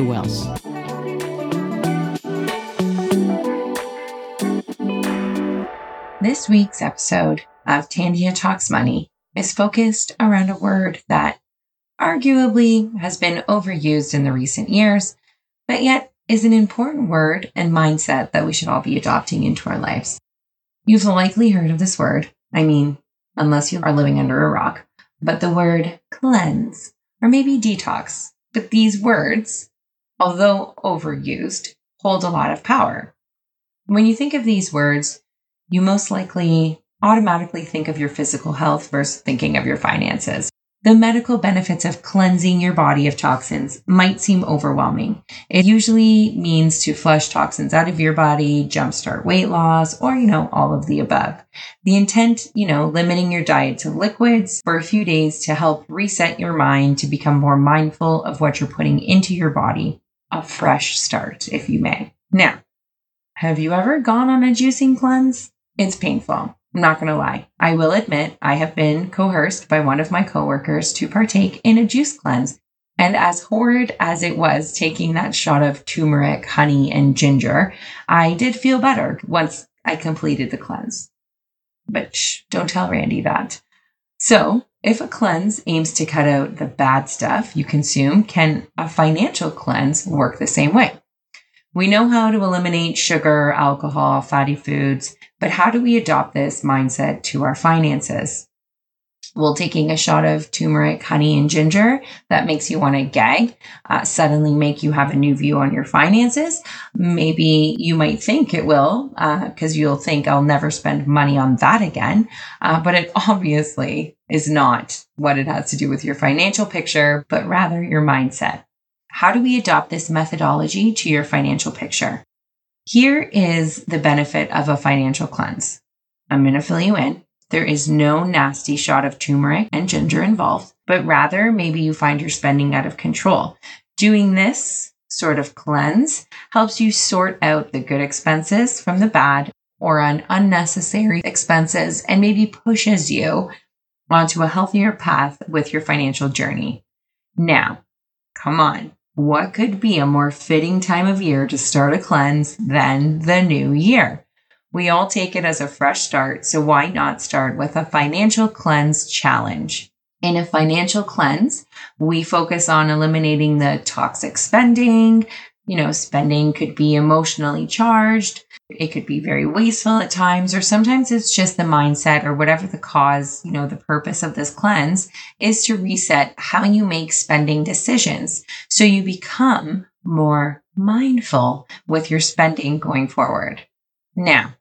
Who else? This week's episode of Tandia Talks Money is focused around a word that arguably has been overused in the recent years, but yet is an important word and mindset that we should all be adopting into our lives. You've likely heard of this word. I mean, unless you are living under a rock, but the word cleanse or maybe detox. But these words, although overused, hold a lot of power. When you think of these words, you most likely automatically think of your physical health versus thinking of your finances. The medical benefits of cleansing your body of toxins might seem overwhelming. It usually means to flush toxins out of your body, jumpstart weight loss, or, you know, all of the above. The intent, you know, limiting your diet to liquids for a few days to help reset your mind to become more mindful of what you're putting into your body. A fresh start, if you may. Now, have you ever gone on a juicing cleanse? It's painful. I'm not going to lie. I will admit I have been coerced by one of my coworkers to partake in a juice cleanse. And as horrid as it was taking that shot of turmeric, honey, and ginger, I did feel better once I completed the cleanse. But shh, don't tell Randy that. So, if a cleanse aims to cut out the bad stuff you consume, can a financial cleanse work the same way? We know how to eliminate sugar, alcohol, fatty foods, but how do we adopt this mindset to our finances? Will taking a shot of turmeric, honey, and ginger that makes you want to gag uh, suddenly make you have a new view on your finances? Maybe you might think it will, because uh, you'll think I'll never spend money on that again. Uh, but it obviously is not what it has to do with your financial picture, but rather your mindset. How do we adopt this methodology to your financial picture? Here is the benefit of a financial cleanse. I'm going to fill you in. There is no nasty shot of turmeric and ginger involved, but rather maybe you find your spending out of control. Doing this sort of cleanse helps you sort out the good expenses from the bad or an unnecessary expenses and maybe pushes you onto a healthier path with your financial journey. Now, come on. What could be a more fitting time of year to start a cleanse than the new year? We all take it as a fresh start, so why not start with a financial cleanse challenge? In a financial cleanse, we focus on eliminating the toxic spending. You know, spending could be emotionally charged. It could be very wasteful at times, or sometimes it's just the mindset or whatever the cause, you know, the purpose of this cleanse is to reset how you make spending decisions. So you become more mindful with your spending going forward. Now,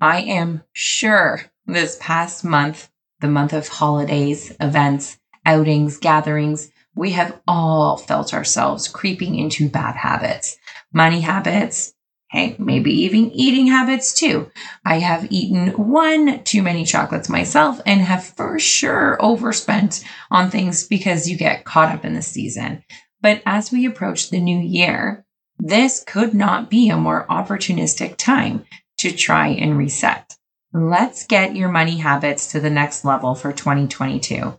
I am sure this past month, the month of holidays, events, outings, gatherings, we have all felt ourselves creeping into bad habits, money habits, Hey, maybe even eating habits too. I have eaten one too many chocolates myself and have for sure overspent on things because you get caught up in the season. But as we approach the new year, this could not be a more opportunistic time to try and reset. Let's get your money habits to the next level for 2022.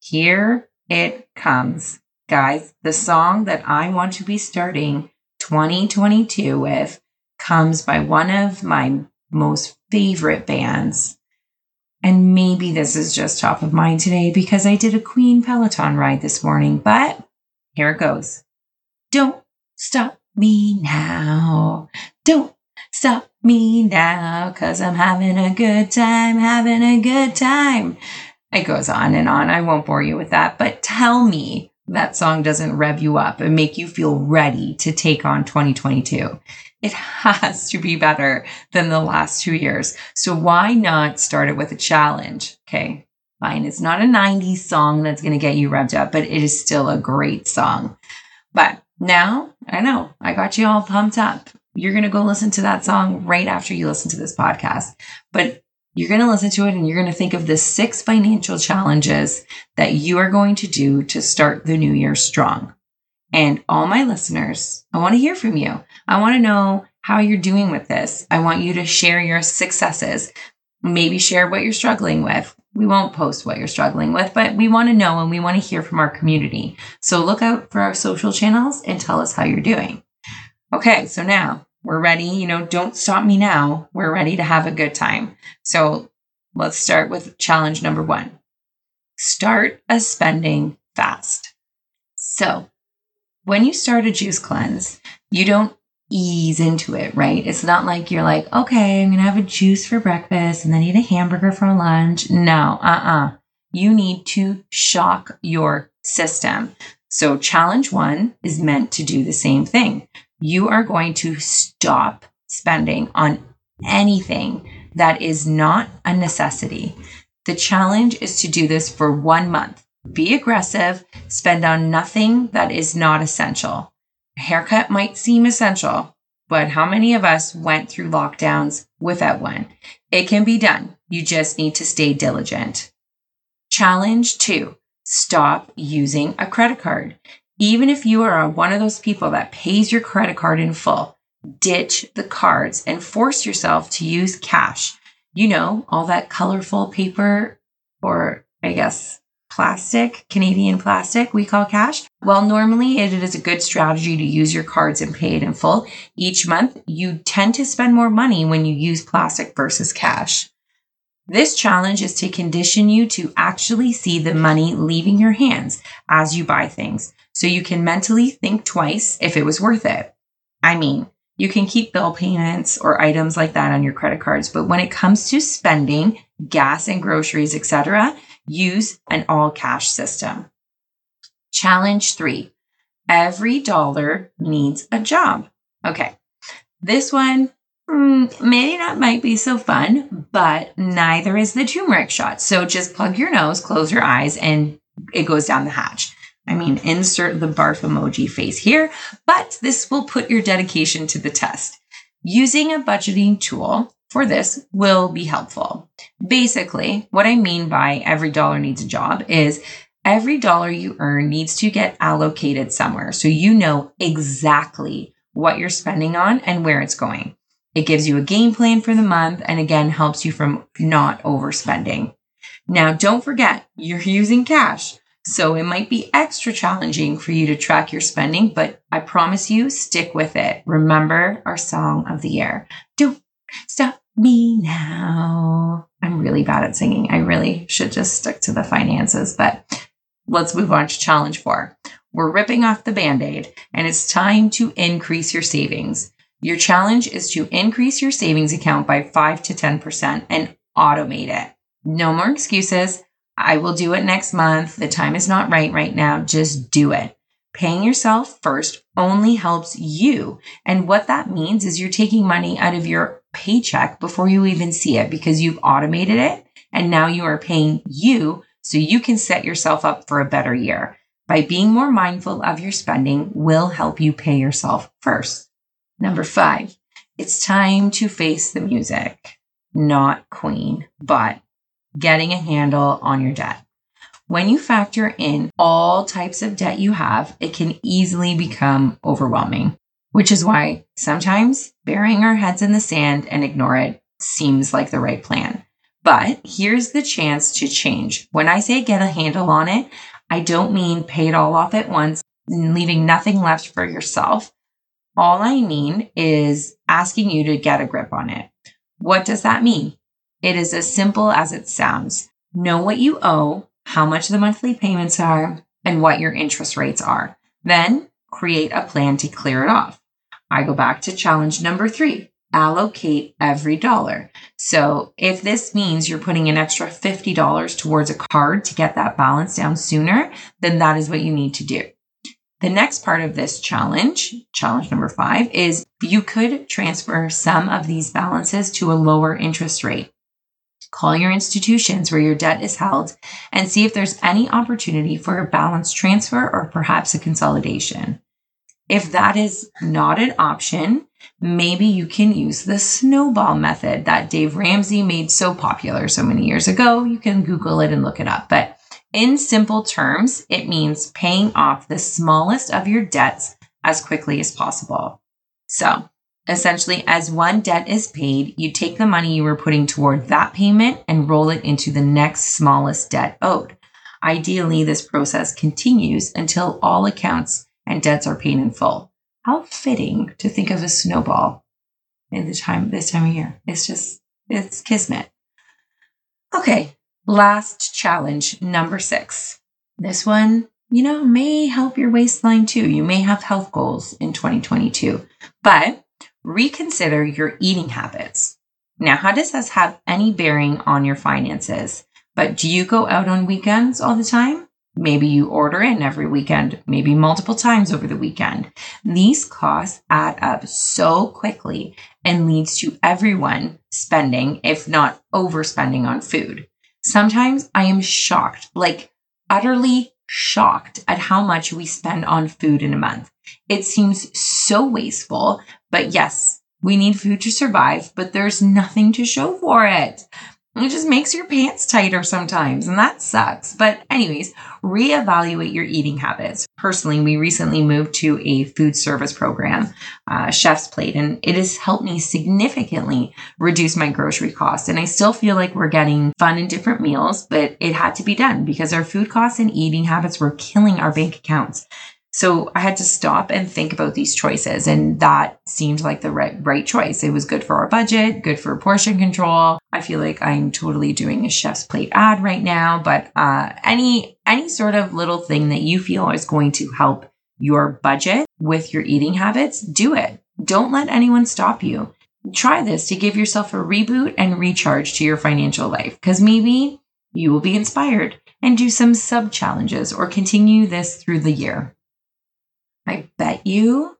Here it comes. Guys, the song that I want to be starting 2022 with comes by one of my most favorite bands. And maybe this is just top of mind today because I did a Queen Peloton ride this morning, but here it goes. Don't stop me now. Don't stop me now because I'm having a good time, having a good time. It goes on and on. I won't bore you with that, but tell me that song doesn't rev you up and make you feel ready to take on 2022. It has to be better than the last two years. So why not start it with a challenge? Okay, fine. It's not a 90s song that's going to get you revved up, but it is still a great song. But now I know I got you all pumped up. You're going to go listen to that song right after you listen to this podcast. But you're going to listen to it and you're going to think of the six financial challenges that you are going to do to start the new year strong. And all my listeners, I want to hear from you. I want to know how you're doing with this. I want you to share your successes, maybe share what you're struggling with. We won't post what you're struggling with, but we want to know and we want to hear from our community. So look out for our social channels and tell us how you're doing. Okay, so now we're ready. You know, don't stop me now. We're ready to have a good time. So let's start with challenge number one start a spending fast. So when you start a juice cleanse, you don't ease into it, right? It's not like you're like, okay, I'm going to have a juice for breakfast and then eat a hamburger for lunch. No, uh uh-uh. uh. You need to shock your system. So, challenge one is meant to do the same thing you are going to stop spending on anything that is not a necessity. The challenge is to do this for one month. Be aggressive, spend on nothing that is not essential. A haircut might seem essential, but how many of us went through lockdowns without one? It can be done. You just need to stay diligent. Challenge two stop using a credit card. Even if you are one of those people that pays your credit card in full, ditch the cards and force yourself to use cash. You know, all that colorful paper or I guess plastic, Canadian plastic, we call cash. Well, normally it is a good strategy to use your cards and pay it in full each month, you tend to spend more money when you use plastic versus cash. This challenge is to condition you to actually see the money leaving your hands as you buy things so you can mentally think twice if it was worth it. I mean, you can keep bill payments or items like that on your credit cards, but when it comes to spending gas and groceries, etc., use an all cash system. Challenge 3. Every dollar needs a job. Okay. This one mm, maybe not might be so fun, but neither is the turmeric shot. So just plug your nose, close your eyes, and it goes down the hatch. I mean, insert the barf emoji face here, but this will put your dedication to the test. Using a budgeting tool for this will be helpful. Basically, what I mean by every dollar needs a job is every dollar you earn needs to get allocated somewhere so you know exactly what you're spending on and where it's going. It gives you a game plan for the month and again helps you from not overspending. Now, don't forget, you're using cash. So it might be extra challenging for you to track your spending, but I promise you, stick with it. Remember our song of the year. Don't stop me now. I'm really bad at singing. I really should just stick to the finances, but let's move on to challenge four. We're ripping off the band aid and it's time to increase your savings. Your challenge is to increase your savings account by 5 to 10% and automate it. No more excuses. I will do it next month. The time is not right right now. Just do it. Paying yourself first only helps you. And what that means is you're taking money out of your paycheck before you even see it because you've automated it. And now you are paying you so you can set yourself up for a better year. By being more mindful of your spending will help you pay yourself first. Number five, it's time to face the music. Not queen, but getting a handle on your debt. When you factor in all types of debt you have, it can easily become overwhelming, which is why sometimes burying our heads in the sand and ignore it seems like the right plan. But here's the chance to change. When I say get a handle on it, I don't mean pay it all off at once, leaving nothing left for yourself. All I mean is asking you to get a grip on it. What does that mean? It is as simple as it sounds. Know what you owe, how much the monthly payments are, and what your interest rates are. Then create a plan to clear it off. I go back to challenge number three allocate every dollar. So if this means you're putting an extra $50 towards a card to get that balance down sooner, then that is what you need to do. The next part of this challenge, challenge number five, is you could transfer some of these balances to a lower interest rate. Call your institutions where your debt is held and see if there's any opportunity for a balance transfer or perhaps a consolidation. If that is not an option, maybe you can use the snowball method that Dave Ramsey made so popular so many years ago. You can Google it and look it up. But in simple terms, it means paying off the smallest of your debts as quickly as possible. So, essentially, as one debt is paid, you take the money you were putting toward that payment and roll it into the next smallest debt owed. Ideally, this process continues until all accounts and debts are paid in full. How fitting to think of a snowball in the time this time of year. It's just it's kismet. Okay, Last challenge, number six. This one, you know, may help your waistline too. You may have health goals in 2022, but reconsider your eating habits. Now, how does this have any bearing on your finances? But do you go out on weekends all the time? Maybe you order in every weekend, maybe multiple times over the weekend. These costs add up so quickly and leads to everyone spending, if not overspending on food. Sometimes I am shocked, like utterly shocked at how much we spend on food in a month. It seems so wasteful, but yes, we need food to survive, but there's nothing to show for it. It just makes your pants tighter sometimes, and that sucks. But, anyways, reevaluate your eating habits. Personally, we recently moved to a food service program, uh, Chef's Plate, and it has helped me significantly reduce my grocery costs. And I still feel like we're getting fun and different meals, but it had to be done because our food costs and eating habits were killing our bank accounts. So I had to stop and think about these choices. And that seemed like the right, right choice. It was good for our budget, good for portion control. I feel like I'm totally doing a chef's plate ad right now, but uh, any any sort of little thing that you feel is going to help your budget with your eating habits, do it. Don't let anyone stop you. Try this to give yourself a reboot and recharge to your financial life because maybe you will be inspired and do some sub challenges or continue this through the year. I bet you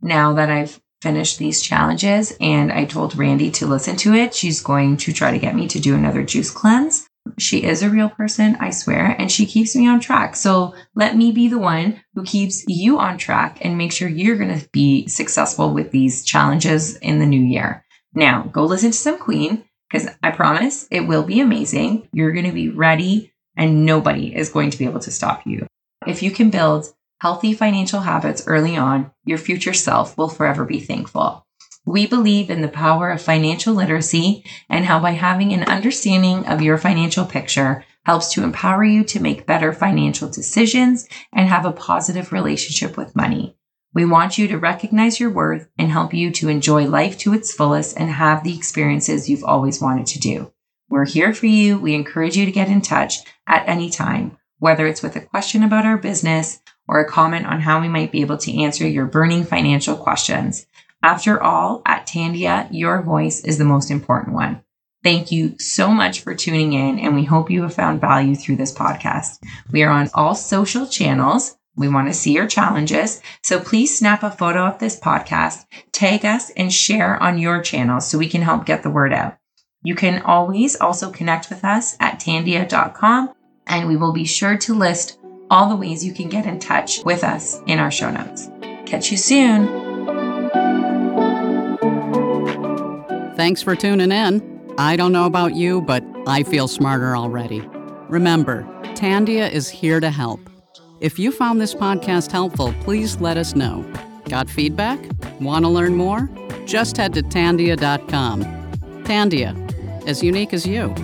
now that I've finished these challenges and I told Randy to listen to it, she's going to try to get me to do another juice cleanse. She is a real person, I swear, and she keeps me on track. So let me be the one who keeps you on track and make sure you're going to be successful with these challenges in the new year. Now, go listen to some Queen because I promise it will be amazing. You're going to be ready and nobody is going to be able to stop you. If you can build healthy financial habits early on, your future self will forever be thankful. We believe in the power of financial literacy and how by having an understanding of your financial picture helps to empower you to make better financial decisions and have a positive relationship with money. We want you to recognize your worth and help you to enjoy life to its fullest and have the experiences you've always wanted to do. We're here for you. We encourage you to get in touch at any time, whether it's with a question about our business, or a comment on how we might be able to answer your burning financial questions. After all, at Tandia, your voice is the most important one. Thank you so much for tuning in, and we hope you have found value through this podcast. We are on all social channels. We want to see your challenges. So please snap a photo of this podcast, tag us, and share on your channel so we can help get the word out. You can always also connect with us at tandia.com, and we will be sure to list all the ways you can get in touch with us in our show notes. Catch you soon. Thanks for tuning in. I don't know about you, but I feel smarter already. Remember, Tandia is here to help. If you found this podcast helpful, please let us know. Got feedback? Want to learn more? Just head to tandia.com. Tandia, as unique as you.